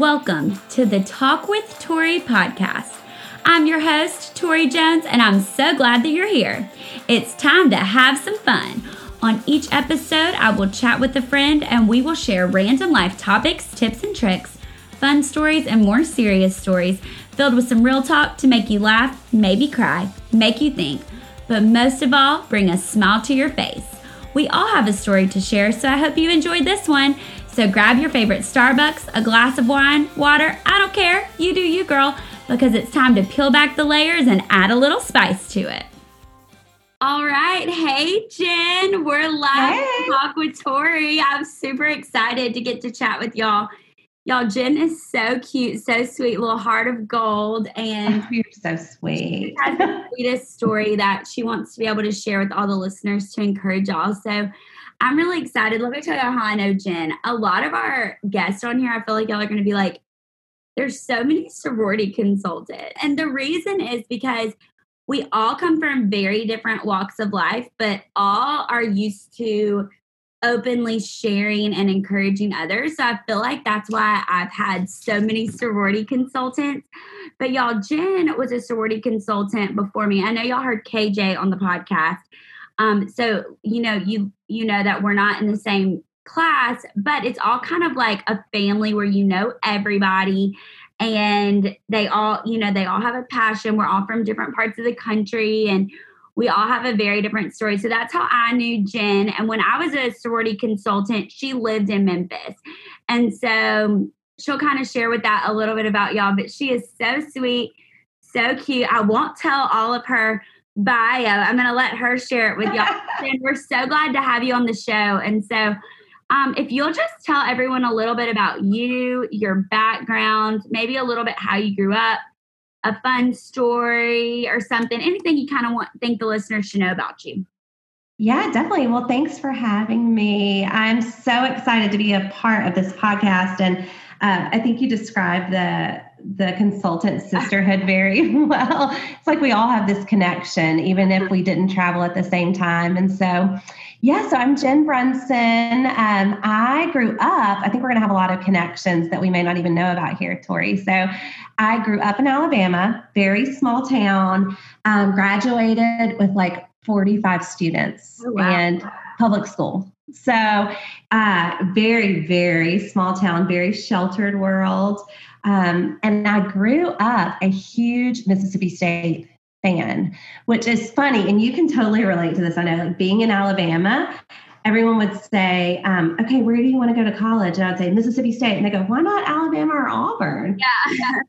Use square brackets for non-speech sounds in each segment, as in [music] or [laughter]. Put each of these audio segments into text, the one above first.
welcome to the Talk with Tori podcast. I'm your host, Tori Jones, and I'm so glad that you're here. It's time to have some fun. On each episode, I will chat with a friend and we will share random life topics, tips, and tricks, fun stories, and more serious stories filled with some real talk to make you laugh, maybe cry, make you think, but most of all, bring a smile to your face. We all have a story to share, so I hope you enjoyed this one. So grab your favorite Starbucks, a glass of wine, water, I don't care, you do you, girl, because it's time to peel back the layers and add a little spice to it. All right. Hey, Jen. We're live hey. talk with Tori. I'm super excited to get to chat with y'all. Y'all, Jen is so cute, so sweet, little heart of gold. And oh, [laughs] you're so sweet. She has the sweetest story that she wants to be able to share with all the listeners to encourage y'all. So I'm really excited. Let me tell you how I know Jen. A lot of our guests on here, I feel like y'all are going to be like, there's so many sorority consultants. And the reason is because we all come from very different walks of life, but all are used to openly sharing and encouraging others. So I feel like that's why I've had so many sorority consultants. But y'all, Jen was a sorority consultant before me. I know y'all heard KJ on the podcast. Um, so you know, you you know that we're not in the same class, but it's all kind of like a family where you know everybody and they all, you know, they all have a passion. We're all from different parts of the country and we all have a very different story. So that's how I knew Jen. And when I was a sorority consultant, she lived in Memphis. And so she'll kind of share with that a little bit about y'all, but she is so sweet, so cute. I won't tell all of her bio. I'm going to let her share it with y'all. [laughs] and we're so glad to have you on the show. And so, um, if you'll just tell everyone a little bit about you, your background, maybe a little bit how you grew up, a fun story or something, anything you kind of want think the listeners should know about you. Yeah, definitely. Well, thanks for having me. I'm so excited to be a part of this podcast, and uh, I think you described the the consultant sisterhood very [laughs] well. It's like we all have this connection, even if we didn't travel at the same time. And so, yeah, so I'm Jen Brunson. Um, I grew up, I think we're going to have a lot of connections that we may not even know about here, Tori. So I grew up in Alabama, very small town, um, graduated with like 45 students oh, wow. and public school. So, uh, very, very small town, very sheltered world. Um, and I grew up a huge Mississippi State fan, which is funny. And you can totally relate to this. I know, like being in Alabama, everyone would say, um, okay, where do you want to go to college? And I'd say Mississippi State. And they go, why not Alabama or Auburn? Yeah.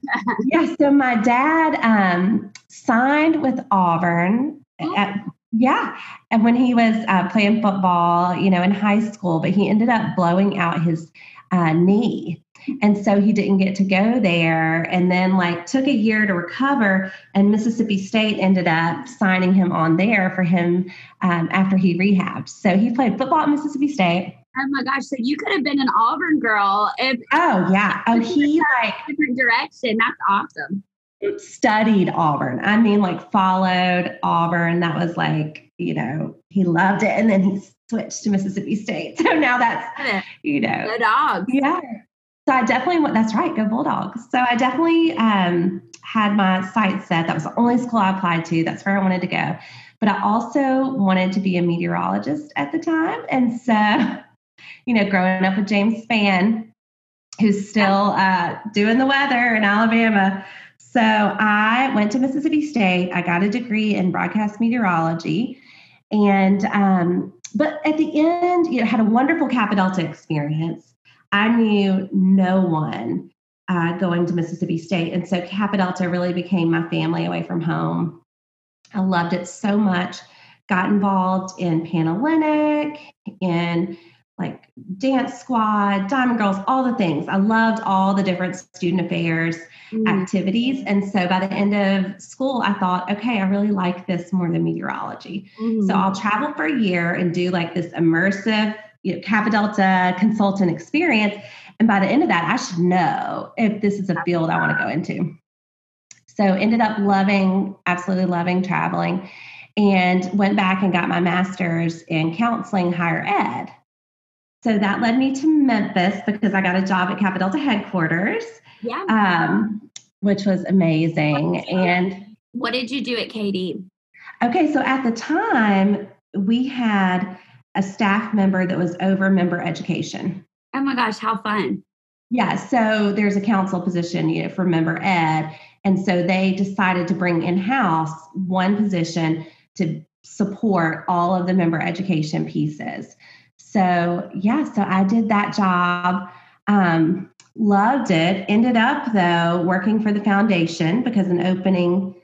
[laughs] yeah. So my dad um, signed with Auburn oh. at yeah. And when he was uh, playing football, you know, in high school, but he ended up blowing out his uh, knee. And so he didn't get to go there. And then, like, took a year to recover. And Mississippi State ended up signing him on there for him um, after he rehabbed. So he played football at Mississippi State. Oh my gosh! So you could have been an Auburn girl if. Oh yeah! Oh, he like different direction. That's awesome studied Auburn. I mean, like followed Auburn. That was like, you know, he loved it. And then he switched to Mississippi State. [laughs] So now that's, you know, the dogs. Yeah. So I definitely went, that's right, go Bulldogs. So I definitely um, had my sights set. That was the only school I applied to. That's where I wanted to go. But I also wanted to be a meteorologist at the time. And so, [laughs] you know, growing up with James Spann, who's still uh, doing the weather in Alabama, so I went to Mississippi State. I got a degree in broadcast meteorology, and um, but at the end, you know, had a wonderful Kappa Delta experience. I knew no one uh, going to Mississippi State, and so Kappa Delta really became my family away from home. I loved it so much. Got involved in Panhellenic, in like dance squad, diamond girls, all the things. I loved all the different student affairs mm. activities. And so by the end of school, I thought, okay, I really like this more than meteorology. Mm. So I'll travel for a year and do like this immersive you know, Kappa Delta consultant experience. And by the end of that, I should know if this is a field I want to go into. So ended up loving, absolutely loving traveling and went back and got my master's in counseling higher ed So that led me to Memphis because I got a job at Kappa Delta headquarters. Yeah. Um, which was amazing. And what did you do at KD? Okay, so at the time, we had a staff member that was over member education. Oh my gosh, how fun. Yeah, so there's a council position you know, for member ed. And so they decided to bring in house one position to support all of the member education pieces. So, yeah, so I did that job. Um, loved it. Ended up, though, working for the foundation because an opening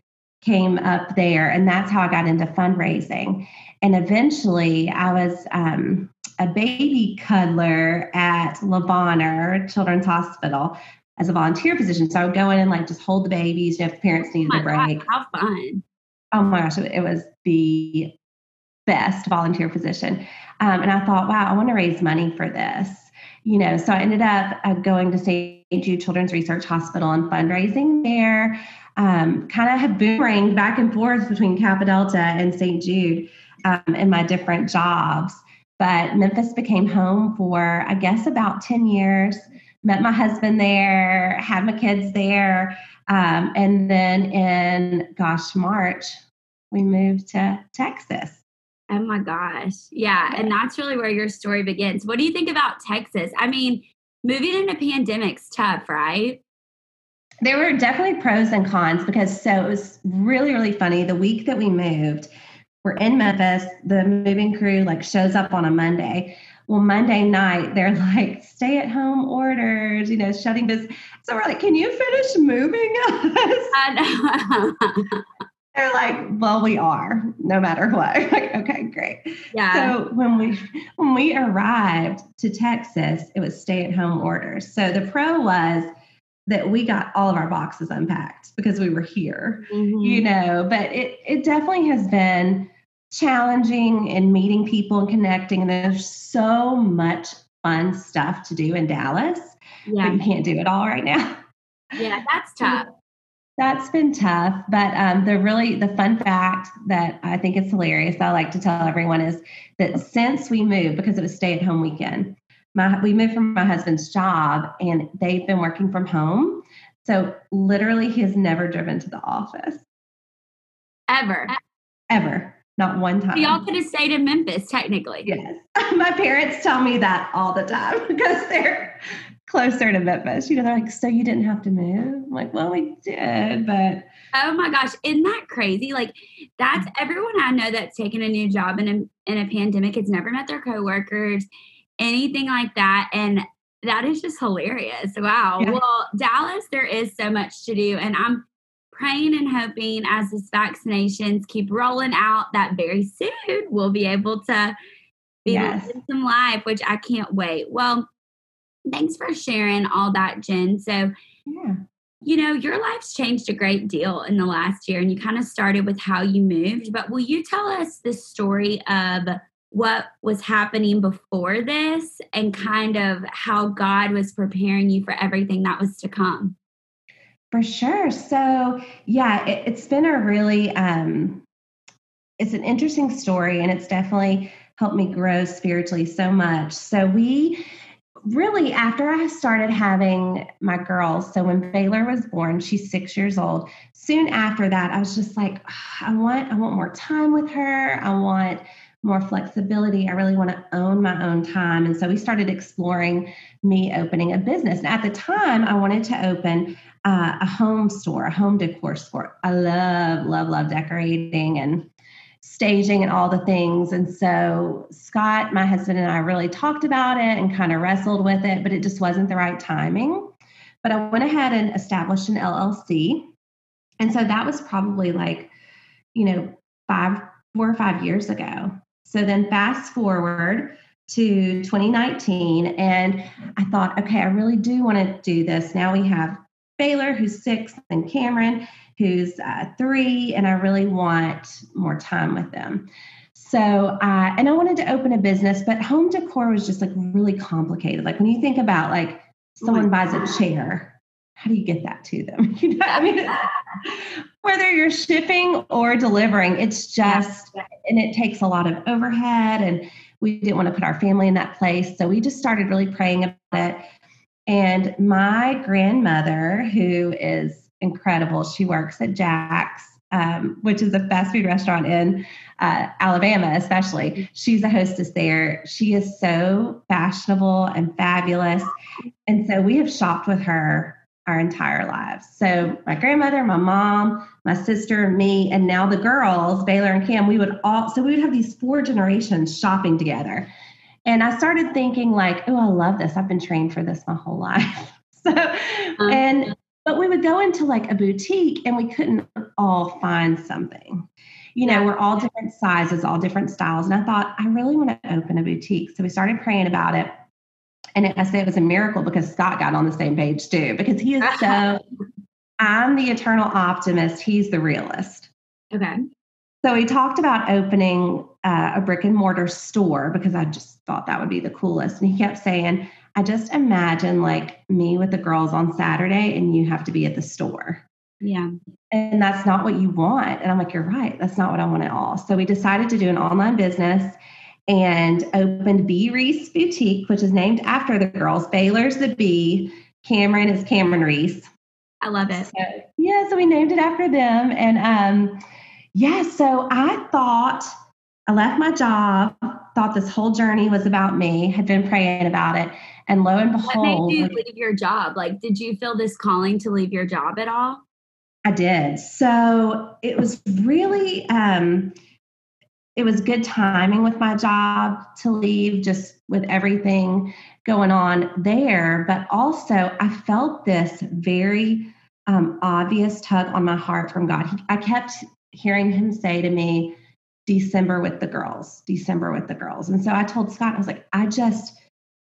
came up there. And that's how I got into fundraising. And eventually, I was um, a baby cuddler at Le Bonheur Children's Hospital as a volunteer position. So I would go in and like just hold the babies, you know, if the parents needed oh a break. God, how fun. Oh my gosh, it was the best volunteer position. Um, and I thought, wow, I want to raise money for this. You know, so I ended up uh, going to St. Jude Children's Research Hospital and fundraising there. Um, kind of had boomerang back and forth between Kappa Delta and St. Jude um, in my different jobs. But Memphis became home for, I guess, about 10 years. Met my husband there, had my kids there. Um, and then in, gosh, March, we moved to Texas. Oh my gosh. Yeah. And that's really where your story begins. What do you think about Texas? I mean, moving in a pandemic's tough, right? There were definitely pros and cons because so it was really, really funny. The week that we moved, we're in Memphis. The moving crew like shows up on a Monday. Well, Monday night, they're like, stay at home orders, you know, shutting business. So we're like, can you finish moving us? [laughs] they're like, well, we are, no matter what. [laughs] like, okay, great. Yeah. So when we when we arrived to Texas, it was stay at home orders. So the pro was that we got all of our boxes unpacked because we were here, mm-hmm. you know, but it it definitely has been challenging and meeting people and connecting. And there's so much fun stuff to do in Dallas. Yeah. But you can't do it all right now. Yeah, that's [laughs] tough. That's been tough, but um, the really the fun fact that I think is hilarious. I like to tell everyone is that since we moved because it was stay at home weekend, my we moved from my husband's job and they've been working from home. So literally, he has never driven to the office ever, ever. Not one time. Y'all could have stayed in Memphis, technically. Yes. [laughs] My parents tell me that all the time [laughs] because they're closer to Memphis. You know, they're like, so you didn't have to move? I'm like, well, we did, but. Oh my gosh, isn't that crazy? Like, that's everyone I know that's taken a new job in a, in a pandemic has never met their coworkers, anything like that. And that is just hilarious. Wow. Yeah. Well, Dallas, there is so much to do. And I'm praying and hoping as these vaccinations keep rolling out that very soon we'll be able to be yes. some life, which I can't wait. Well, thanks for sharing all that, Jen. So, yeah. you know, your life's changed a great deal in the last year, and you kind of started with how you moved. But will you tell us the story of what was happening before this and kind of how God was preparing you for everything that was to come? For sure. So, yeah, it, has been a really, um, it's an interesting story, and it's definitely helped me grow spiritually so much. So, we really, after I started having my girls, so when Baylor was born, she's six years old. Soon after that, I was just like, I want, I want more time with her. I want more flexibility. I really want to own my own time. And so we started exploring me opening a business. And at the time, I wanted to open uh, a home store, a home decor store. I love, love, love decorating and staging and all the things. And so Scott, my husband, and I really talked about it and kind of wrestled with it, but it just wasn't the right timing. But I went ahead and established an LLC. And so that was probably like, you know, five, four or five years ago. So then fast forward to 2019, and I thought, okay, I really do want to do this. Now we have Baylor, who's six, and Cameron, who's uh, three, and I really want more time with them. So, uh, and I wanted to open a business, but home decor was just like really complicated. Like when you think about like someone oh buys a chair, how do you get that to them? [laughs] You know, I mean, [laughs] whether you're shipping or delivering, it's just, and it takes a lot of overhead. And we didn't want to put our family in that place. So we just started really praying about it. And my grandmother, who is incredible, she works at Jack's, um, which is a fast food restaurant in uh, Alabama, especially. She's a hostess there. She is so fashionable and fabulous. And so we have shopped with her our entire lives. So my grandmother, my mom, my sister, me, and now the girls, Baylor and Cam, we would all so we would have these four generations shopping together. And I started thinking like, oh, I love this. I've been trained for this my whole [laughs] life. so uh-huh. and but we would go into like a boutique and we couldn't all find something. You know, we're all different sizes, all different styles. And I thought, I really want to open a boutique. So we started praying about it. And I say it was a miracle because Scott got on the same page too, because he is [laughs] so, I'm the eternal optimist, he's the realist. Okay. So he talked about opening uh, a brick and mortar store because I just thought that would be the coolest. And he kept saying, I just imagine like me with the girls on Saturday and you have to be at the store. Yeah. And that's not what you want. And I'm like, you're right. That's not what I want at all. So we decided to do an online business and opened B Reese Boutique, which is named after the girls. Baylor's the B, Cameron is Cameron Reese. I love it. So, yeah, so we named it after them. And um, yeah, so I thought I left my job, thought this whole journey was about me, had been praying about it. And lo and behold, what made you leave your job? Like, did you feel this calling to leave your job at all? I did. So it was really, um, it was good timing with my job to leave, just with everything going on there. But also, I felt this very um, obvious tug on my heart from God. He, I kept hearing Him say to me, December with the girls, December with the girls. And so I told Scott, I was like, I just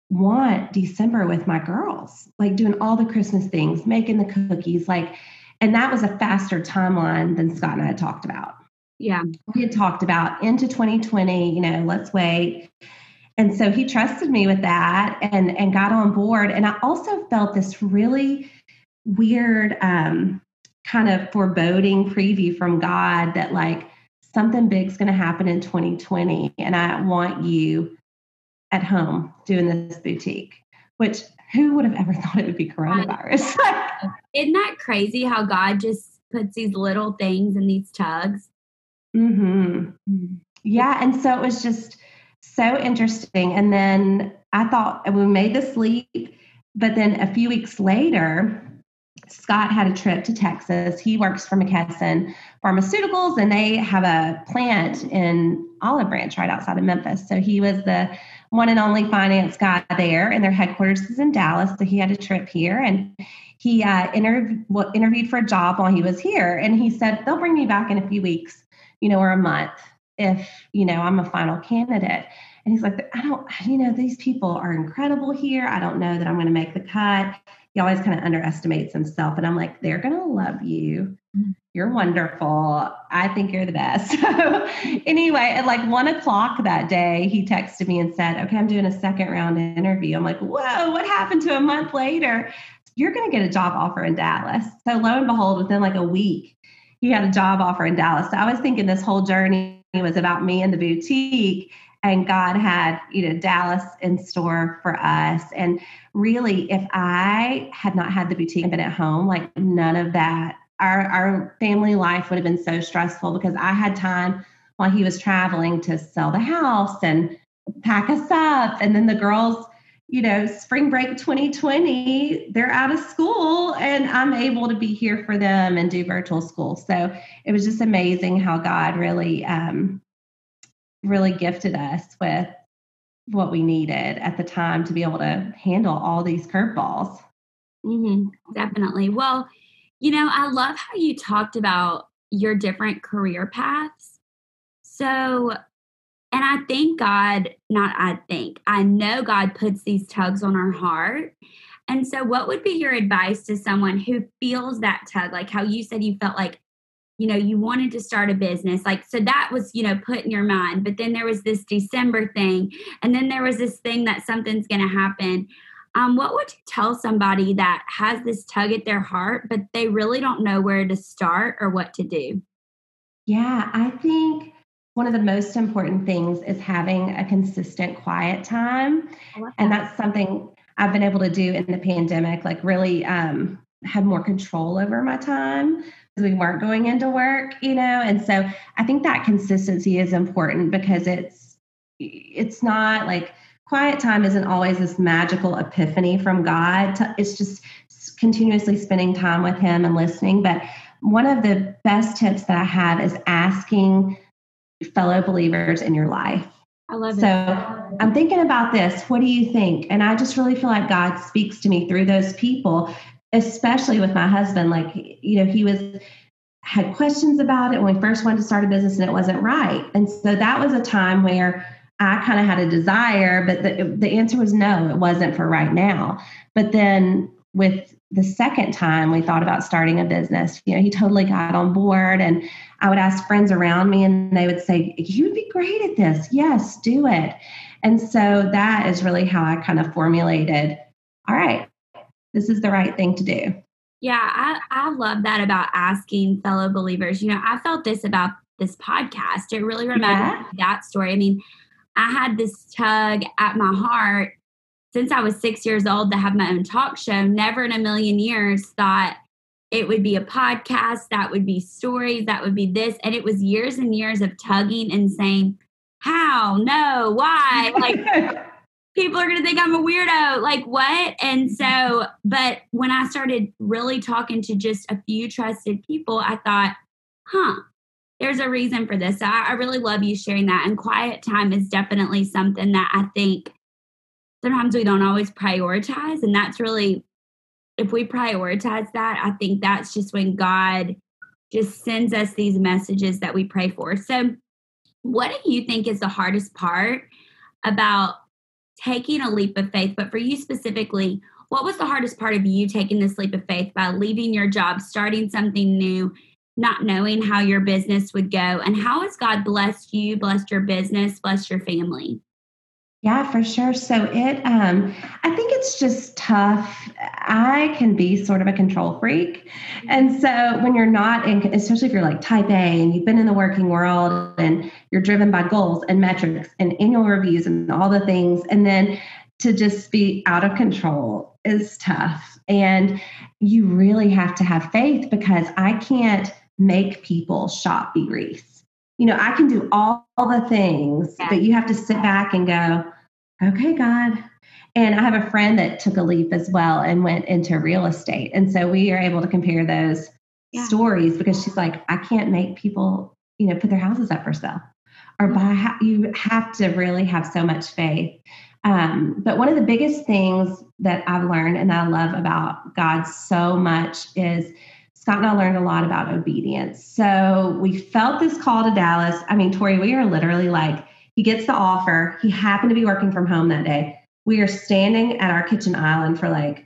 want December with my girls, like doing all the Christmas things, making the cookies, like, and that was a faster timeline than Scott and I had talked about. Yeah. We had talked about into 2020, you know, let's wait. And so he trusted me with that and and got on board. And I also felt this really weird um, kind of foreboding preview from God that like something big's going to happen in 2020 and I want you at home doing this boutique, which who would have ever [laughs] thought it would be coronavirus? [laughs] Isn't that crazy how God just puts these little things in these tugs Mm-hmm. Yeah. And so it was just so interesting. And then I thought we made the leap, but then a few weeks later, Scott had a trip to Texas. He works for McKesson Pharmaceuticals, and they have a plant in Olive Branch right outside of Memphis. So he was the one and only finance guy there, and their headquarters is in Dallas. So he had a trip here, and he uh, interv- interviewed for a job while he was here. And he said, They'll bring me back in a few weeks you know, or a month if, you know, I'm a final candidate. And he's like, I don't, you know, these people are incredible here. I don't know that I'm going to make the cut. He always kind of underestimates himself. And I'm like, they're going to love you. Mm-hmm. You're wonderful. I think you're the best. [laughs] So, anyway, at like one o'clock that day, he texted me and said, Okay, I'm doing a second round interview. I'm like, Whoa, what happened to a month later? You're going to get a job offer in Dallas. So, lo and behold, within like a week, he had a job offer in Dallas. So I was thinking this whole journey was about me and the boutique and God had, you know, Dallas in store for us. And really, if I had not had the boutique and been at home, like none of that, our, our family life would have been so stressful because I had time while he was traveling to sell the house and pack us up. And then the girls you know, spring break 2020, they're out of school and I'm able to be here for them and do virtual school. So it was just amazing how God really, um, really gifted us with what we needed at the time to be able to handle all these curveballs. Mm-hmm, definitely. Well, you know, I love how you talked about your different career paths. So and I think God, not I think, I know God puts these tugs on our heart. And so, what would be your advice to someone who feels that tug? Like how you said you felt like, you know, you wanted to start a business. Like, so that was, you know, put in your mind. But then there was this December thing. And then there was this thing that something's going to happen. Um, what would you tell somebody that has this tug at their heart, but they really don't know where to start or what to do? Yeah, I think one of the most important things is having a consistent quiet time. That. And that's something I've been able to do in the pandemic, like really um, have more control over my time because we weren't going into work, you know. And so I think that consistency is important because it's it's not like quiet time isn't always this magical epiphany from God. It's just continuously spending time with Him and listening. But one of the best tips that I have is asking fellow believers in your life. I love so it. I'm thinking about this. What do you think? And I just really feel like God speaks to me through those people, especially with my husband. Like, you know, he was had questions about it when we first wanted to start a business and it wasn't right. And so that was a time where I kind of had a desire, but the, the answer was no, it wasn't for right now. But then with the second time we thought about starting a business, you know, he totally got on board. And I would ask friends around me, and they would say, You would be great at this. Yes, do it. And so that is really how I kind of formulated all right, this is the right thing to do. Yeah, I, I love that about asking fellow believers. You know, I felt this about this podcast. It really reminded yeah. me of that story. I mean, I had this tug at my heart since I was six years old to have my own talk show, never in a million years thought it would be a podcast, that would be stories, that would be this. And it was years and years of tugging and saying, How? No, why? [laughs] Like, people are going to think I'm a weirdo. Like, what? And so, but when I started really talking to just a few trusted people, I thought, Huh, there's a reason for this. So I, I really love you sharing that. And quiet time is definitely something that I think sometimes we don't always prioritize. And that's really, if we prioritize that, I think that's just when God just sends us these messages that we pray for. So, what do you think is the hardest part about taking a leap of faith? But for you specifically, what was the hardest part of you taking this leap of faith by leaving your job, starting something new, not knowing how your business would go? And how has God blessed you, blessed your business, blessed your family? Yeah, for sure. So it, um, I think it's just tough. I can be sort of a control freak. And so when you're not in, especially if you're like type A and you've been in the working world and you're driven by goals and metrics and annual reviews and all the things, and then to just be out of control is tough. And you really have to have faith because I can't make people shop B Reese you know, I can do all, all the things, yeah. but you have to sit back and go, okay, God. And I have a friend that took a leap as well and went into real estate. And so we are able to compare those yeah. stories because she's like, I can't make people, you know, put their houses up for sale or mm-hmm. buy. You have to really have so much faith. Um, but one of the biggest things that I've learned and I love about God so much is Scott and I learned a lot about obedience. So we felt this call to Dallas. I mean, Tori, we are literally like, he gets the offer. He happened to be working from home that day. We are standing at our kitchen island for like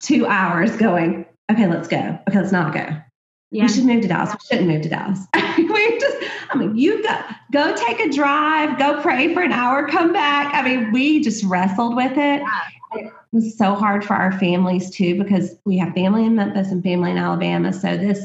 two hours going, okay, let's go. Okay, let's not go. Yeah. We should move to Dallas. We shouldn't move to Dallas. [laughs] we just, I mean, you go, go take a drive, go pray for an hour, come back. I mean, we just wrestled with it. Yeah. It was so hard for our families too, because we have family in Memphis and family in Alabama. So this,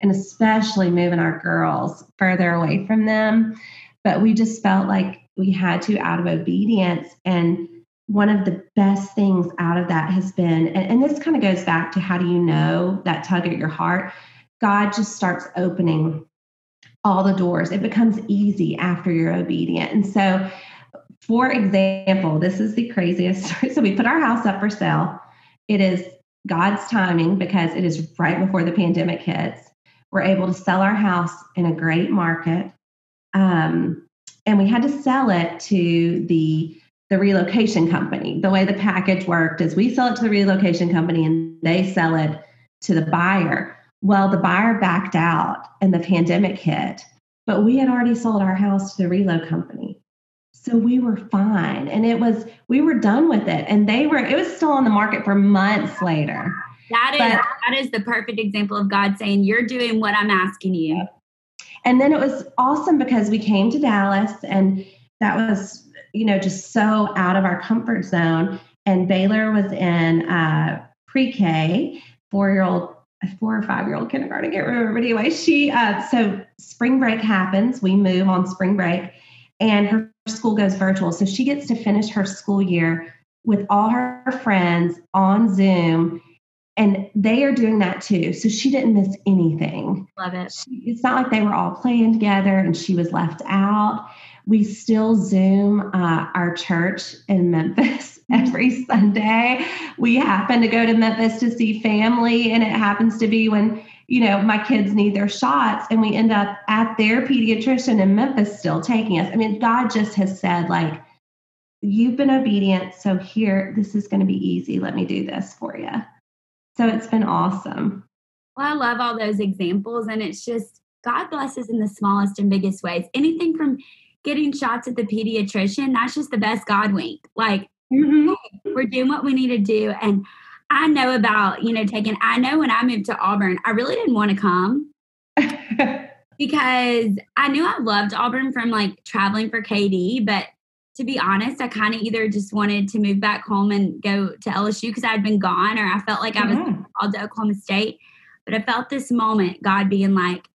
and especially moving our girls further away from them, but we just felt like we had to out of obedience. And one of the best things out of that has been, and, and this kind of goes back to how do you know that tug at your heart? God just starts opening all the doors. It becomes easy after you're obedient. And so, for example, this is the craziest. [laughs] So, we put our house up for sale. It is God's timing because it is right before the pandemic hits. We're able to sell our house in a great market. Um, and we had to sell it to the the relocation company. The way the package worked is we sell it to the relocation company and they sell it to the buyer. Well, the buyer backed out and the pandemic hit, but we had already sold our house to the reload company. So we were fine. And it was, we were done with it. And they were, it was still on the market for months later. That is, but, that is the perfect example of God saying, You're doing what I'm asking you. And then it was awesome because we came to Dallas and that was, you know, just so out of our comfort zone. And Baylor was in uh, pre K, four year old, four or five year old kindergarten. I can't remember. But anyway, she, uh, so spring break happens. We move on spring break and her school goes virtual. So she gets to finish her school year with all her friends on Zoom. And they are doing that too. So she didn't miss anything. Love it. She, it's not like they were all playing together and she was left out. We still Zoom uh, our church in Memphis [laughs] every Sunday. We happen to go to Memphis to see family, and it happens to be when you know, my kids need their shots, and we end up at their pediatrician in Memphis still taking us. I mean, God just has said, like, you've been obedient, so here, this is going to be easy. Let me do this for you. So it's been awesome. Well, I love all those examples, and it's just God blesses in the smallest and biggest ways. Anything from getting shots at the pediatrician, that's just the best God wink. Like, mm-hmm. we're doing what we need to do. And I know about, you know, taking, I know when I moved to Auburn, I really didn't want to come [laughs] because I knew I loved Auburn from like traveling for KD. But to be honest, I kind of either just wanted to move back home and go to LSU because I'd been gone or I felt like I was mm-hmm. called to Oklahoma State. But I felt this moment, God being like,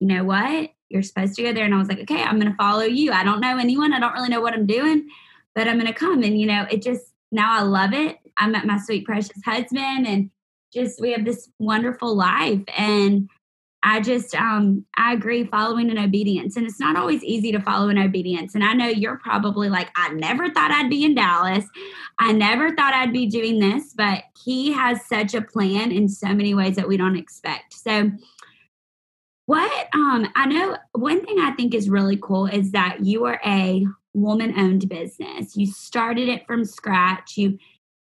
you know what? You're supposed to go there. And I was like, okay, I'm going to follow you. I don't know anyone. I don't really know what I'm doing, but I'm going to come. And, you know, it just, now I love it. I met my sweet precious husband and just we have this wonderful life and I just um I agree following in obedience and it's not always easy to follow in obedience and I know you're probably like I never thought I'd be in Dallas. I never thought I'd be doing this, but he has such a plan in so many ways that we don't expect. So what um I know one thing I think is really cool is that you are a woman owned business. You started it from scratch. You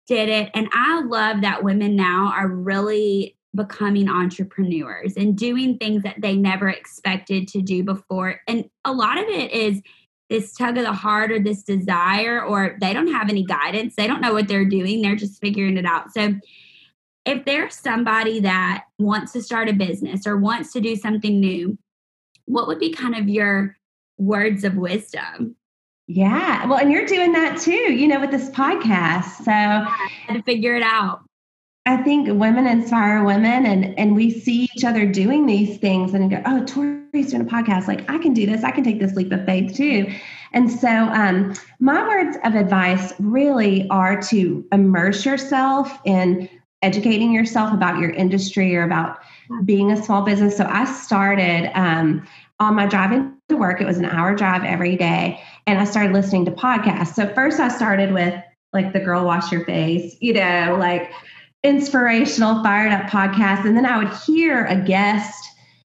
did it. And I love that women now are really becoming entrepreneurs and doing things that they never expected to do before. And a lot of it is this tug of the heart or this desire, or they don't have any guidance. They don't know what they're doing. They're just figuring it out. So, if there's somebody that wants to start a business or wants to do something new, what would be kind of your words of wisdom? Yeah. Well, and you're doing that too, you know, with this podcast. So I had to figure it out. I think women inspire women and and we see each other doing these things and go, oh, Tori's doing a podcast. Like I can do this. I can take this leap of faith too. And so um, my words of advice really are to immerse yourself in educating yourself about your industry or about being a small business. So I started um, on my driving to work. It was an hour drive every day and I started listening to podcasts. So first I started with like the girl wash your face, you know, like inspirational fired up podcast. and then I would hear a guest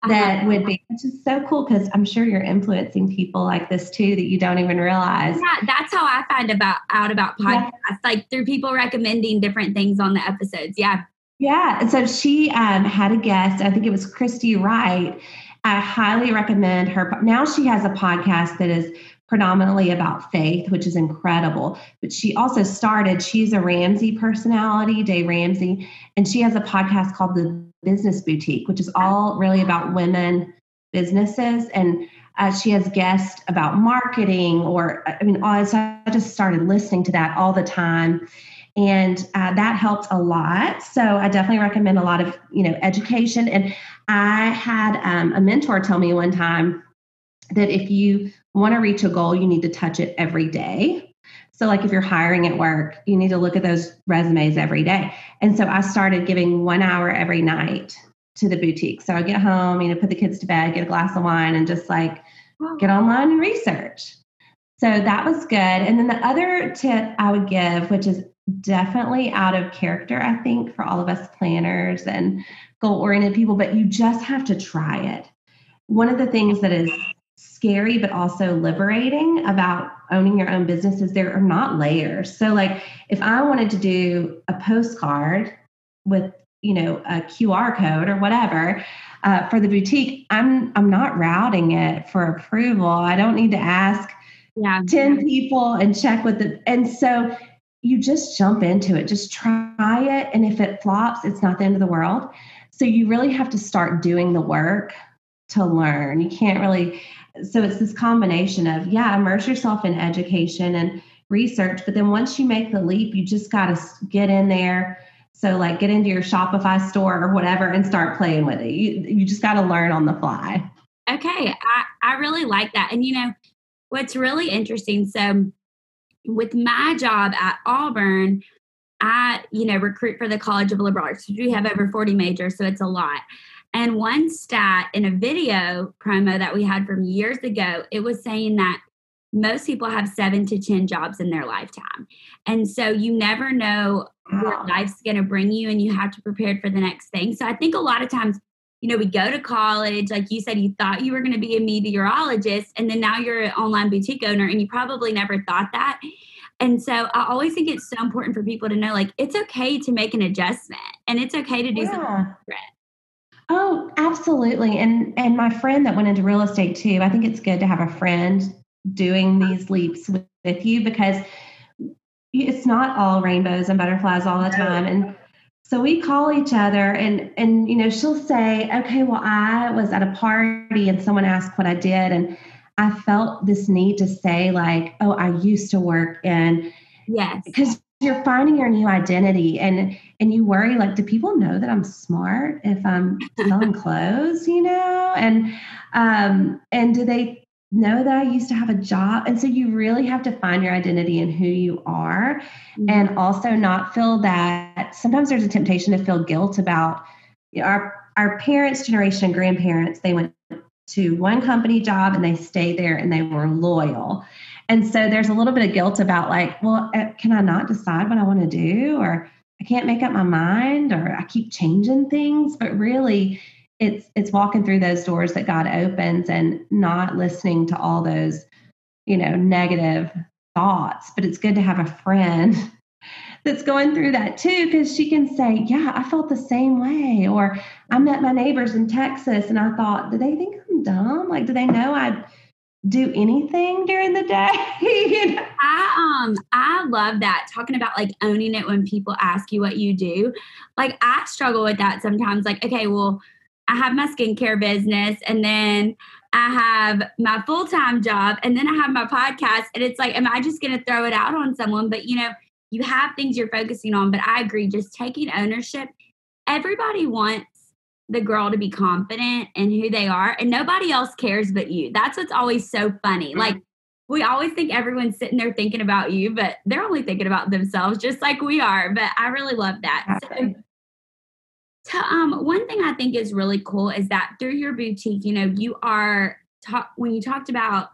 that uh-huh. would be which is so cool because I'm sure you're influencing people like this too that you don't even realize. Yeah, that's how I find about out about podcasts, yeah. like through people recommending different things on the episodes. Yeah. Yeah. And so she um, had a guest, I think it was Christy Wright. I highly recommend her. Now she has a podcast that is predominantly about faith, which is incredible. But she also started, she's a Ramsey personality, Dave Ramsey, and she has a podcast called The Business Boutique, which is all really about women businesses. And uh, she has guests about marketing, or I mean, all, so I just started listening to that all the time. And uh, that helped a lot. So I definitely recommend a lot of, you know, education. And I had um, a mentor tell me one time that if you want to reach a goal, you need to touch it every day. So, like if you're hiring at work, you need to look at those resumes every day. And so I started giving one hour every night to the boutique. So I get home, you know, put the kids to bed, get a glass of wine, and just like get online and research. So that was good. And then the other tip I would give, which is definitely out of character, I think, for all of us planners and goal oriented people, but you just have to try it. One of the things that is scary but also liberating about owning your own business is there are not layers. So like if I wanted to do a postcard with, you know, a QR code or whatever, uh, for the boutique, I'm I'm not routing it for approval. I don't need to ask yeah. 10 people and check with the and so you just jump into it. Just try it. And if it flops, it's not the end of the world. So you really have to start doing the work to learn. You can't really so it's this combination of yeah immerse yourself in education and research but then once you make the leap you just got to get in there So like get into your Shopify store or whatever and start playing with it. You you just got to learn on the fly. Okay, I I really like that. And you know, what's really interesting so with my job at Auburn, I, you know, recruit for the College of Liberal Arts. We have over 40 majors, so it's a lot. And one stat in a video promo that we had from years ago, it was saying that most people have seven to 10 jobs in their lifetime. And so you never know wow. what life's going to bring you, and you have to prepare for the next thing. So I think a lot of times, you know, we go to college, like you said, you thought you were going to be a meteorologist, and then now you're an online boutique owner, and you probably never thought that. And so I always think it's so important for people to know like it's okay to make an adjustment and it's okay to do yeah. something different. Oh, absolutely. And and my friend that went into real estate too, I think it's good to have a friend doing these leaps with, with you because it's not all rainbows and butterflies all the time. And so we call each other and and you know, she'll say, "Okay, well, I was at a party and someone asked what I did and I felt this need to say, like, oh, I used to work in yes. Because you're finding your new identity and and you worry like do people know that i'm smart if i'm selling clothes you know and um and do they know that i used to have a job and so you really have to find your identity and who you are mm-hmm. and also not feel that sometimes there's a temptation to feel guilt about you know, our our parents generation and grandparents they went to one company job and they stayed there and they were loyal. And so there's a little bit of guilt about like, well, uh, can I not decide what I want to do or I can't make up my mind or I keep changing things, but really it's it's walking through those doors that God opens and not listening to all those, you know, negative thoughts, but it's good to have a friend [laughs] that's going through that too, because she can say, Yeah, I felt the same way. Or I met my neighbors in Texas and I thought, Do they think I'm dumb? Like, do they know I do anything during the day? [laughs] I um I love that talking about like owning it when people ask you what you do. Like I struggle with that sometimes. Like, okay, well, I have my skincare business and then I have my full time job and then I have my podcast. And it's like, am I just going to throw it out on someone? But you know, you have things you're focusing on, but I agree, just taking ownership. Everybody wants the girl to be confident in who they are, and nobody else cares but you. That's what's always so funny. Mm-hmm. Like, we always think everyone's sitting there thinking about you, but they're only thinking about themselves, just like we are. But I really love that. So, to, um, one thing I think is really cool is that through your boutique, you know, you are talk when you talked about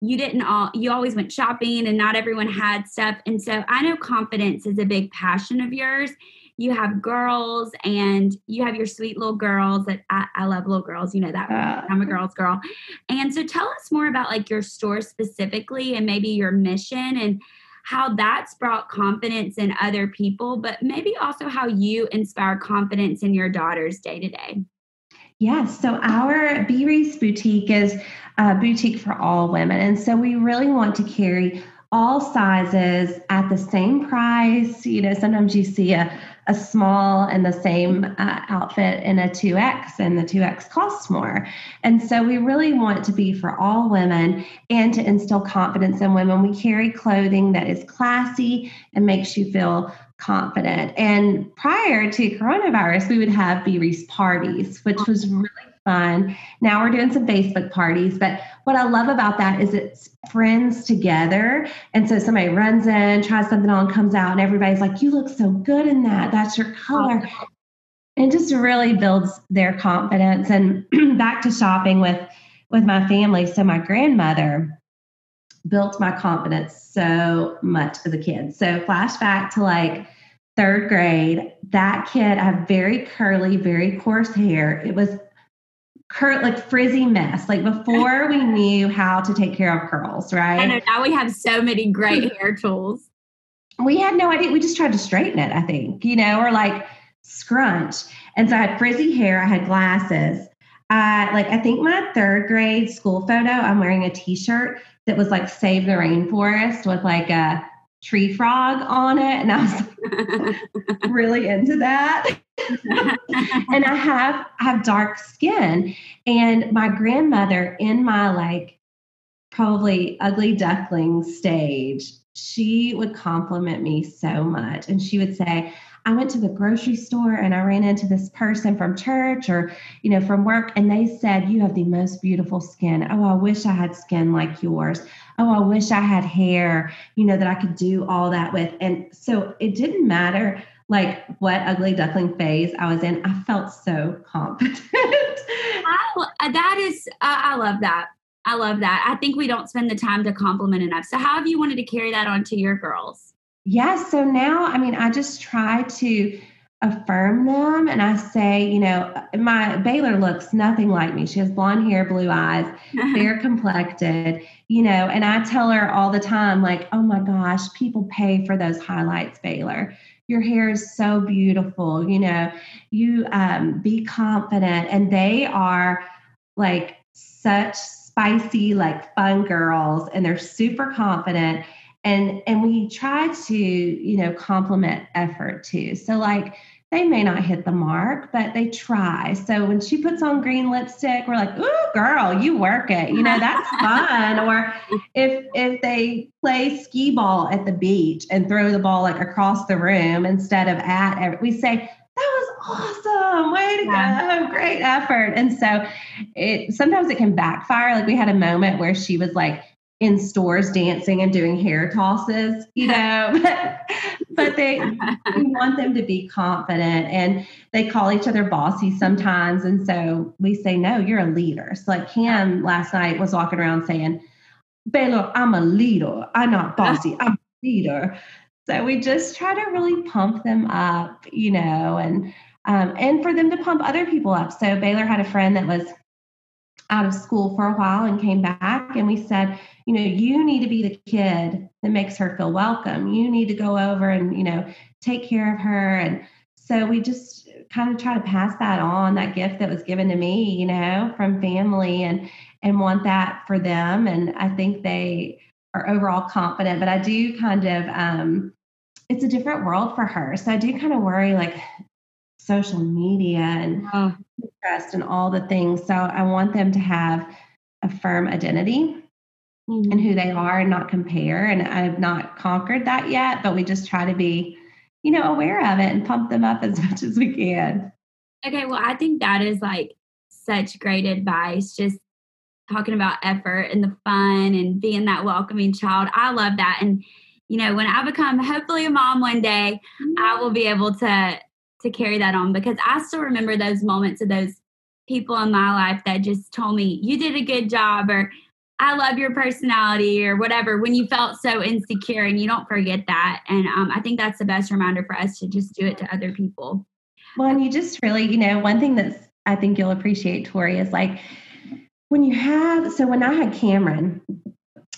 you didn't all you always went shopping and not everyone had stuff and so i know confidence is a big passion of yours you have girls and you have your sweet little girls that I, I love little girls you know that uh, i'm a girl's girl and so tell us more about like your store specifically and maybe your mission and how that's brought confidence in other people but maybe also how you inspire confidence in your daughters day to day Yes. So our B Reese boutique is a boutique for all women. And so we really want to carry all sizes at the same price. You know, sometimes you see a, a small and the same uh, outfit in a 2X, and the 2X costs more. And so we really want to be for all women and to instill confidence in women. We carry clothing that is classy and makes you feel confident. And prior to coronavirus, we would have B Reese parties, which was really fun. Now we're doing some Facebook parties, but what I love about that is it's friends together. And so somebody runs in, tries something on, comes out, and everybody's like, You look so good in that. That's your color. And just really builds their confidence. And [clears throat] back to shopping with with my family. So my grandmother built my confidence so much as a kid. So flashback to like third grade, that kid had very curly, very coarse hair. It was cur- like frizzy mess, like before we knew how to take care of curls, right? I know now we have so many great hair tools. We had no idea. We just tried to straighten it, I think, you know, or like scrunch. And so I had frizzy hair, I had glasses. Uh, like I think my third grade school photo, I'm wearing a t-shirt that was like Save the Rainforest with like a tree frog on it. And I was [laughs] really into that. [laughs] and I have I have dark skin. And my grandmother in my like probably ugly duckling stage, she would compliment me so much. And she would say, I went to the grocery store and I ran into this person from church or, you know, from work, and they said, You have the most beautiful skin. Oh, I wish I had skin like yours. Oh, I wish I had hair, you know, that I could do all that with. And so it didn't matter like what ugly duckling phase I was in. I felt so confident. I, [laughs] oh, uh, that is, I love that. I love that. I think we don't spend the time to compliment enough. So, how have you wanted to carry that on to your girls? Yeah. So now, I mean, I just try to affirm them and I say, you know, my Baylor looks nothing like me. She has blonde hair, blue eyes, [laughs] fair complected, you know, and I tell her all the time, like, oh my gosh, people pay for those highlights, Baylor. Your hair is so beautiful, you know, you um, be confident. And they are like such spicy, like fun girls, and they're super confident. And and we try to, you know, compliment effort too. So like they may not hit the mark, but they try. So when she puts on green lipstick, we're like, "Ooh, girl, you work it." You know, that's [laughs] fun. or if if they play skee ball at the beach and throw the ball like across the room instead of at, we say, that was awesome. Way to yeah. go. Great effort. And so it sometimes it can backfire. Like we had a moment where she was like in stores dancing and doing hair tosses, you know. [laughs] but, they we [laughs] want them to be confident and they call each other bossy sometimes. And so we say, No, you're a leader. So like Cam last night was walking around saying, Baylor, I'm a leader. I'm not [laughs] bossy. I'm a leader. So we just try to really pump them up, you know, and um, and for them to pump other people up. So Baylor had a friend that was out of school for a while and came back, and we said, you know, you need to be the kid that makes her feel welcome. You need to go over and you know take care of her, and so we just kind of try to pass that on that gift that was given to me, you know, from family, and and want that for them. And I think they are overall confident, but I do kind of, um, it's a different world for her. So I do kind of worry like social media and oh. Interest and all the things. So I want them to have a firm identity mm-hmm. and who they are and not compare. And I've not conquered that yet, but we just try to be, you know, aware of it and pump them up [laughs] as much as we can. Okay. Well, I think that is like such great advice. Just talking about effort and the fun and being that welcoming child. I love that. And, you know, when I become hopefully a mom one day, I will be able to to carry that on because I still remember those moments of those people in my life that just told me, you did a good job or I love your personality or whatever when you felt so insecure and you don't forget that. And um, I think that's the best reminder for us to just do it to other people. Well, and you just really, you know, one thing that's I think you'll appreciate, Tori, is like when you have so when I had Cameron,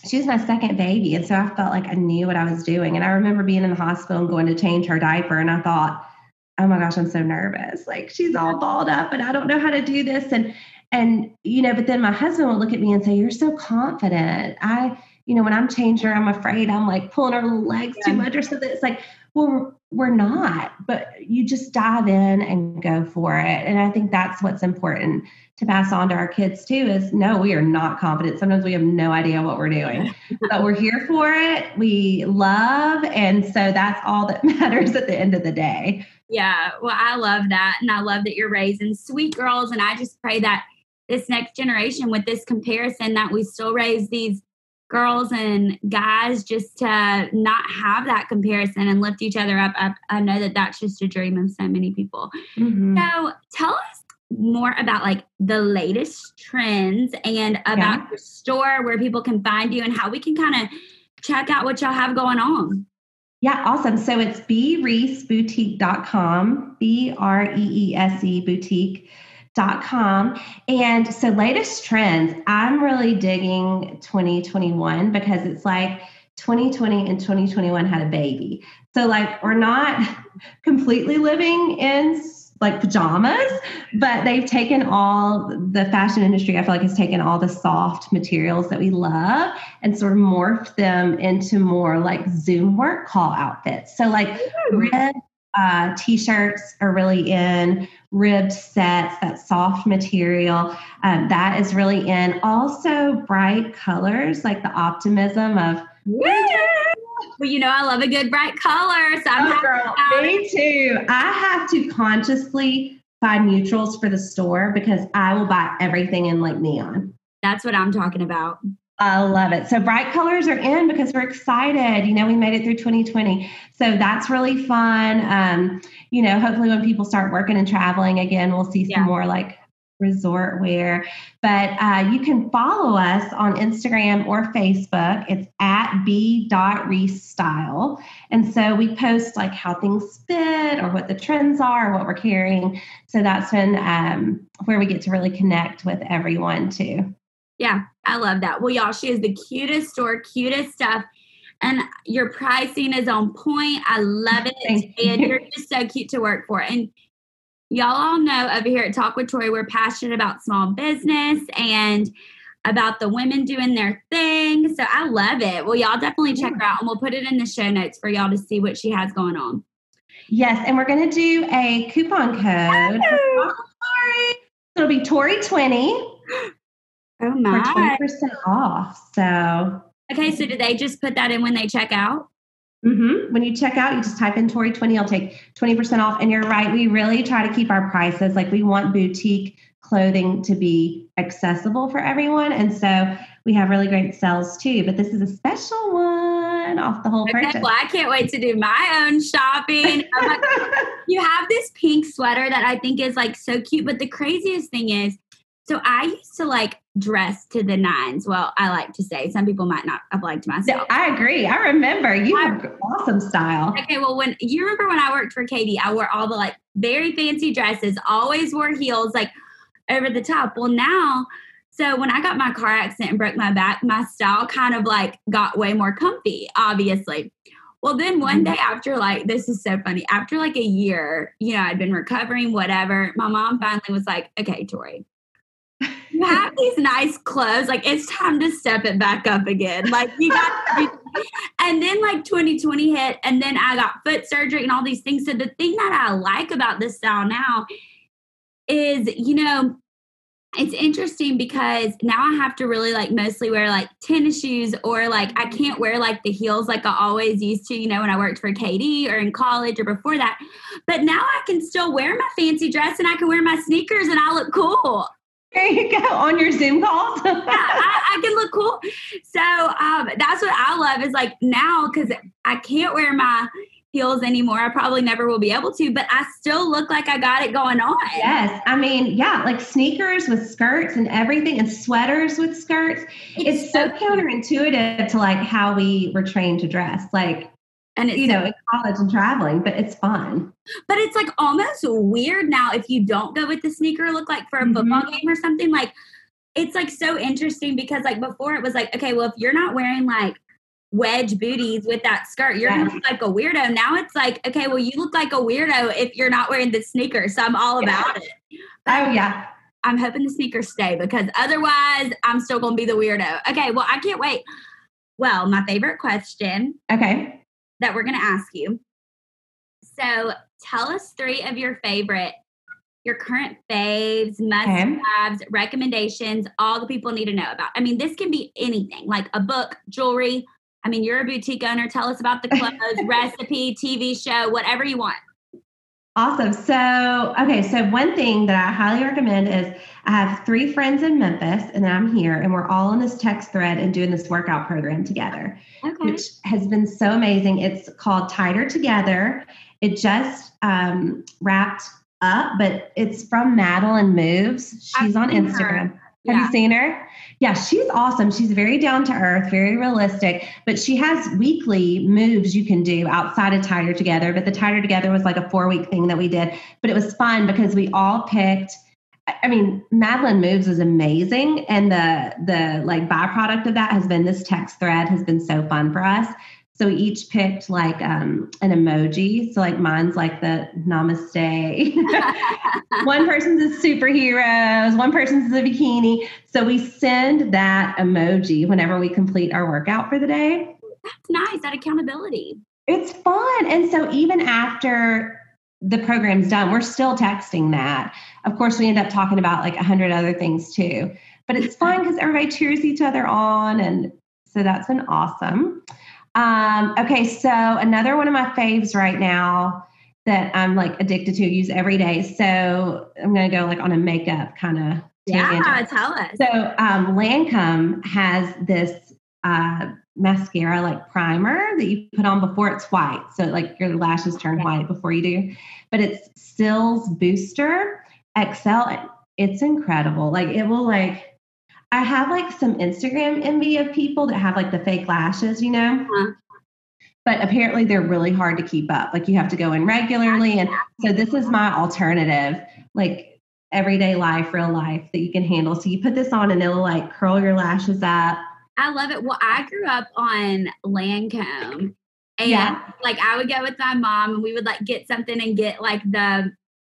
she was my second baby, and so I felt like I knew what I was doing. And I remember being in the hospital and going to change her diaper, and I thought, "Oh my gosh, I'm so nervous! Like she's all balled up, and I don't know how to do this." And and you know, but then my husband would look at me and say, "You're so confident." I, you know, when I'm changing her, I'm afraid I'm like pulling her little legs yeah. too much or something. It's like, well, we're not, but you just dive in and go for it. And I think that's what's important to pass on to our kids too is no, we are not confident. Sometimes we have no idea what we're doing, [laughs] but we're here for it. We love. And so that's all that [laughs] matters at the end of the day. Yeah. Well, I love that. And I love that you're raising sweet girls. And I just pray that this next generation with this comparison that we still raise these girls and guys just to not have that comparison and lift each other up. I, I know that that's just a dream of so many people. Mm-hmm. So tell us more about like the latest trends and about yeah. your store where people can find you and how we can kind of check out what y'all have going on. Yeah, awesome. So it's breeseboutique.com, B R E E S E boutique.com. And so latest trends, I'm really digging 2021 because it's like 2020 and 2021 had a baby. So like we're not [laughs] completely living in like pajamas, but they've taken all the fashion industry, I feel like has taken all the soft materials that we love and sort of morphed them into more like Zoom work call outfits. So like red uh, t-shirts are really in ribbed sets that soft material um, that is really in. Also bright colors like the optimism of well, you know, I love a good bright color. So I'm oh, girl, me too. I have to consciously find neutrals for the store because I will buy everything in like neon. That's what I'm talking about. I love it. So bright colors are in because we're excited. You know, we made it through 2020. So that's really fun. Um, you know, hopefully when people start working and traveling again, we'll see some yeah. more like resort wear. But uh, you can follow us on Instagram or Facebook. It's at b.restyle. And so we post like how things fit or what the trends are or what we're carrying. So that's when um, where we get to really connect with everyone too. Yeah, I love that. Well, y'all, she is the cutest store, cutest stuff. And your pricing is on point. I love it. and you're just so cute to work for. And y'all all know over here at Talk with Tori, we're passionate about small business and about the women doing their thing. So I love it. Well, y'all definitely check her out and we'll put it in the show notes for y'all to see what she has going on. Yes, and we're going to do a coupon code. Sorry. It'll be Tori20. Oh my. For 20% off. So. Okay, so do they just put that in when they check out? Mm-hmm. When you check out, you just type in Tori 20, I'll take 20% off. And you're right, we really try to keep our prices. Like we want boutique clothing to be accessible for everyone. And so we have really great sales too. But this is a special one off the whole okay, purchase. Well, I can't wait to do my own shopping. like, [laughs] you have this pink sweater that I think is like so cute. But the craziest thing is, so I used to like dress to the nines. Well, I like to say some people might not have liked myself. I agree. I remember you I, have awesome style. Okay, well, when you remember when I worked for Katie, I wore all the like very fancy dresses, always wore heels, like over the top. Well, now, so when I got my car accident and broke my back, my style kind of like got way more comfy, obviously. Well, then one mm-hmm. day after, like, this is so funny. After like a year, you know, I'd been recovering, whatever. My mom finally was like, okay, Tori, have these nice clothes. Like it's time to step it back up again. Like you got [laughs] and then like 2020 hit and then I got foot surgery and all these things. So the thing that I like about this style now is, you know, it's interesting because now I have to really like mostly wear like tennis shoes or like I can't wear like the heels like I always used to, you know, when I worked for Katie or in college or before that. But now I can still wear my fancy dress and I can wear my sneakers and I look cool. There you go on your Zoom calls. [laughs] yeah, I, I, can look cool. So um, that's what I love is like now because I can't wear my heels anymore. I probably never will be able to, but I still look like I got it going on. Yes. I mean, yeah, like sneakers with skirts and everything and sweaters with skirts. It's, it's so, so counterintuitive to like how we were trained to dress. Like and it's you know in college and traveling but it's fun. But it's like almost weird now if you don't go with the sneaker look like for a mm-hmm. football game or something like it's like so interesting because like before it was like okay well if you're not wearing like wedge booties with that skirt you're yes. like a weirdo. Now it's like okay well you look like a weirdo if you're not wearing the sneaker. so i'm all about it. Oh yeah. I'm hoping the sneakers stay because otherwise i'm still gonna be the weirdo. Okay well i can't wait. Well my favorite question okay that we're going to ask you. So tell us three of your favorite, your current faves, must haves, okay. recommendations, all the people need to know about. I mean, this can be anything like a book, jewelry. I mean, you're a boutique owner. Tell us about the [laughs] clothes, recipe, TV show, whatever you want. Awesome. So, okay, so one thing that I highly recommend is I have three friends in Memphis, and I'm here, and we're all in this text thread and doing this workout program together, okay. which has been so amazing. It's called Tighter Together. It just um, wrapped up, but it's from Madeline Moves. She's on Instagram. Her. Have yeah. you seen her? Yeah, she's awesome. She's very down to earth, very realistic, but she has weekly moves you can do outside of Tighter Together. But the Tighter Together was like a four week thing that we did, but it was fun because we all picked. I mean, Madeline Moves is amazing, and the the like byproduct of that has been this text thread has been so fun for us. So we each picked like um, an emoji. So like mine's like the namaste. [laughs] one person's a superheroes, one person's a bikini. So we send that emoji whenever we complete our workout for the day. That's nice. That accountability. It's fun. And so even after the program's done, we're still texting that. Of course, we end up talking about like a hundred other things too. But it's fun because everybody cheers each other on. And so that's been awesome. Um, okay, so another one of my faves right now that I'm like addicted to, use every day. So I'm gonna go like on a makeup kind of. Yeah, tell us. So um, Lancome has this uh, mascara like primer that you put on before it's white. So like your lashes turn white before you do. But it's Cils Booster XL. It's incredible. Like it will like I have like some Instagram envy of people that have like the fake lashes, you know? Uh-huh. But apparently they're really hard to keep up. Like you have to go in regularly. And so this is my alternative, like everyday life, real life that you can handle. So you put this on and it'll like curl your lashes up. I love it. Well, I grew up on Lancome. And yeah. like I would go with my mom and we would like get something and get like the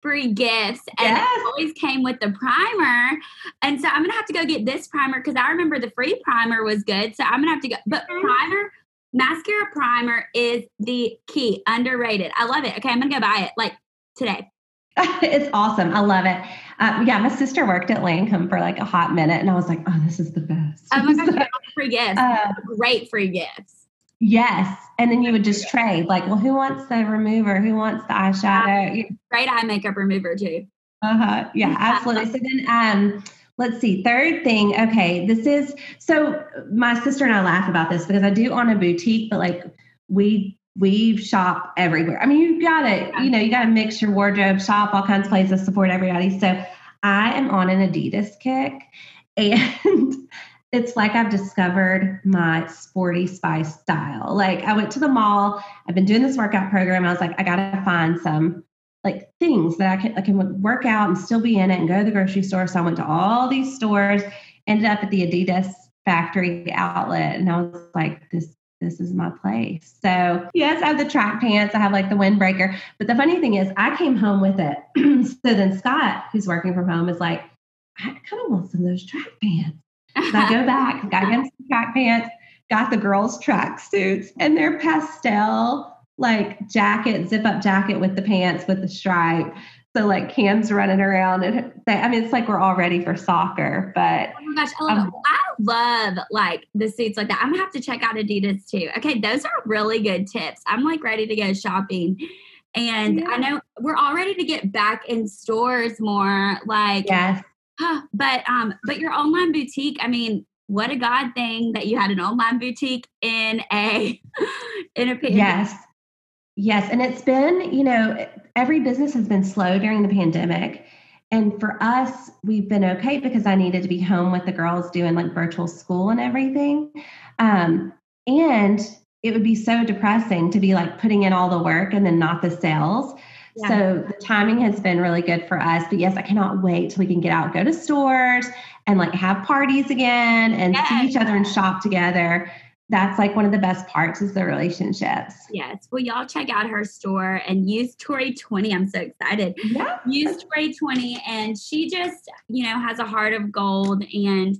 free gifts and yes. it always came with the primer. And so I'm gonna have to go get this primer because I remember the free primer was good. So I'm gonna have to go. But primer, mascara primer is the key. Underrated. I love it. Okay, I'm gonna go buy it like today. [laughs] it's awesome. I love it. Uh, yeah, my sister worked at Lancome for like a hot minute, and I was like, "Oh, this is the best." Oh my gosh, [laughs] free gifts! Uh, Great free gifts. Yes. And then you would just trade, like, well, who wants the remover? Who wants the eyeshadow? Great eye makeup remover, too. Uh huh. Yeah, absolutely. So then, um, let's see. Third thing. Okay. This is so my sister and I laugh about this because I do own a boutique, but like we, we shop everywhere. I mean, you gotta, you know, you gotta mix your wardrobe, shop all kinds of places, support everybody. So I am on an Adidas kick [laughs] and it's like I've discovered my sporty spice style. Like I went to the mall, I've been doing this workout program. I was like, I gotta find some like things that I can I can work out and still be in it and go to the grocery store. So I went to all these stores, ended up at the Adidas factory outlet, and I was like, this this is my place. So yes, I have the track pants. I have like the windbreaker. But the funny thing is, I came home with it. [clears throat] so then Scott, who's working from home, is like, I kind of want some of those track pants. I go [laughs] back, got him some track pants, got the girls' track suits, and they're pastel like jacket, zip up jacket with the pants with the stripe. So like Cam's running around, and they, I mean, it's like we're all ready for soccer. But oh my gosh, I love, um, I love like the suits like that. I'm gonna have to check out Adidas too. Okay, those are really good tips. I'm like ready to go shopping. And yeah. I know we're all ready to get back in stores more. Like, yes but um, but your online boutique, I mean, what a god thing that you had an online boutique in a [laughs] in a pandemic. Yes. Yes, and it's been, you know, every business has been slow during the pandemic. And for us, we've been okay because I needed to be home with the girls doing like virtual school and everything. Um, and it would be so depressing to be like putting in all the work and then not the sales. So the timing has been really good for us. But yes, I cannot wait till we can get out, go to stores and like have parties again and yes. see each other and shop together. That's like one of the best parts is the relationships. Yes. Well, y'all check out her store and use Tori 20. I'm so excited. Yeah. Use Tori 20 and she just, you know, has a heart of gold and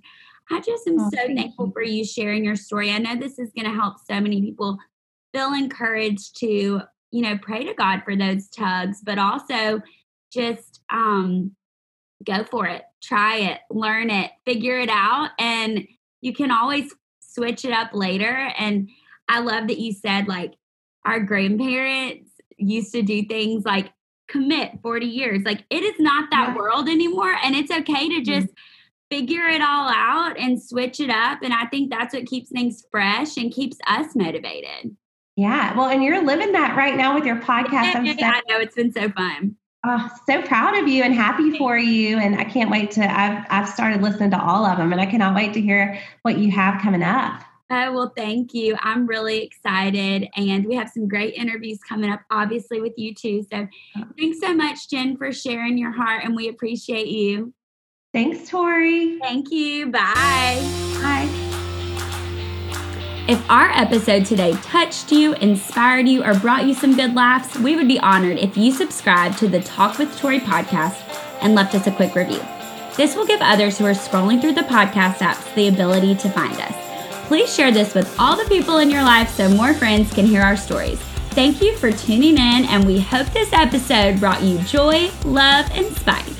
I just am oh, so thankful you. for you sharing your story. I know this is going to help so many people feel encouraged to you know, pray to God for those tugs, but also just um, go for it, try it, learn it, figure it out. And you can always switch it up later. And I love that you said, like, our grandparents used to do things like commit 40 years. Like, it is not that yeah. world anymore. And it's okay to mm-hmm. just. Mm-hmm figure it all out and switch it up. And I think that's what keeps things fresh and keeps us motivated. Yeah. Well, and you're living that right now with your podcast. I'm so, I know it's been so fun. Oh, so proud of you and happy for you. And I can't wait to, I've, I've started listening to all of them and I cannot wait to hear what you have coming up. Oh, well, thank you. I'm really excited. And we have some great interviews coming up, obviously, with you too. So oh. thanks so much, Jen, for sharing your heart. And we appreciate you. Thanks, Tori. Thank you. Bye. Bye. If our episode today touched you, inspired you, or brought you some good laughs, we would be honored if you subscribe to the Talk with Tori podcast and left us a quick review. This will give others who are scrolling through the podcast apps the ability to find us. Please share this with all the people in your life so more friends can hear our stories. Thank you for tuning in, and we hope this episode brought you joy, love, and spice.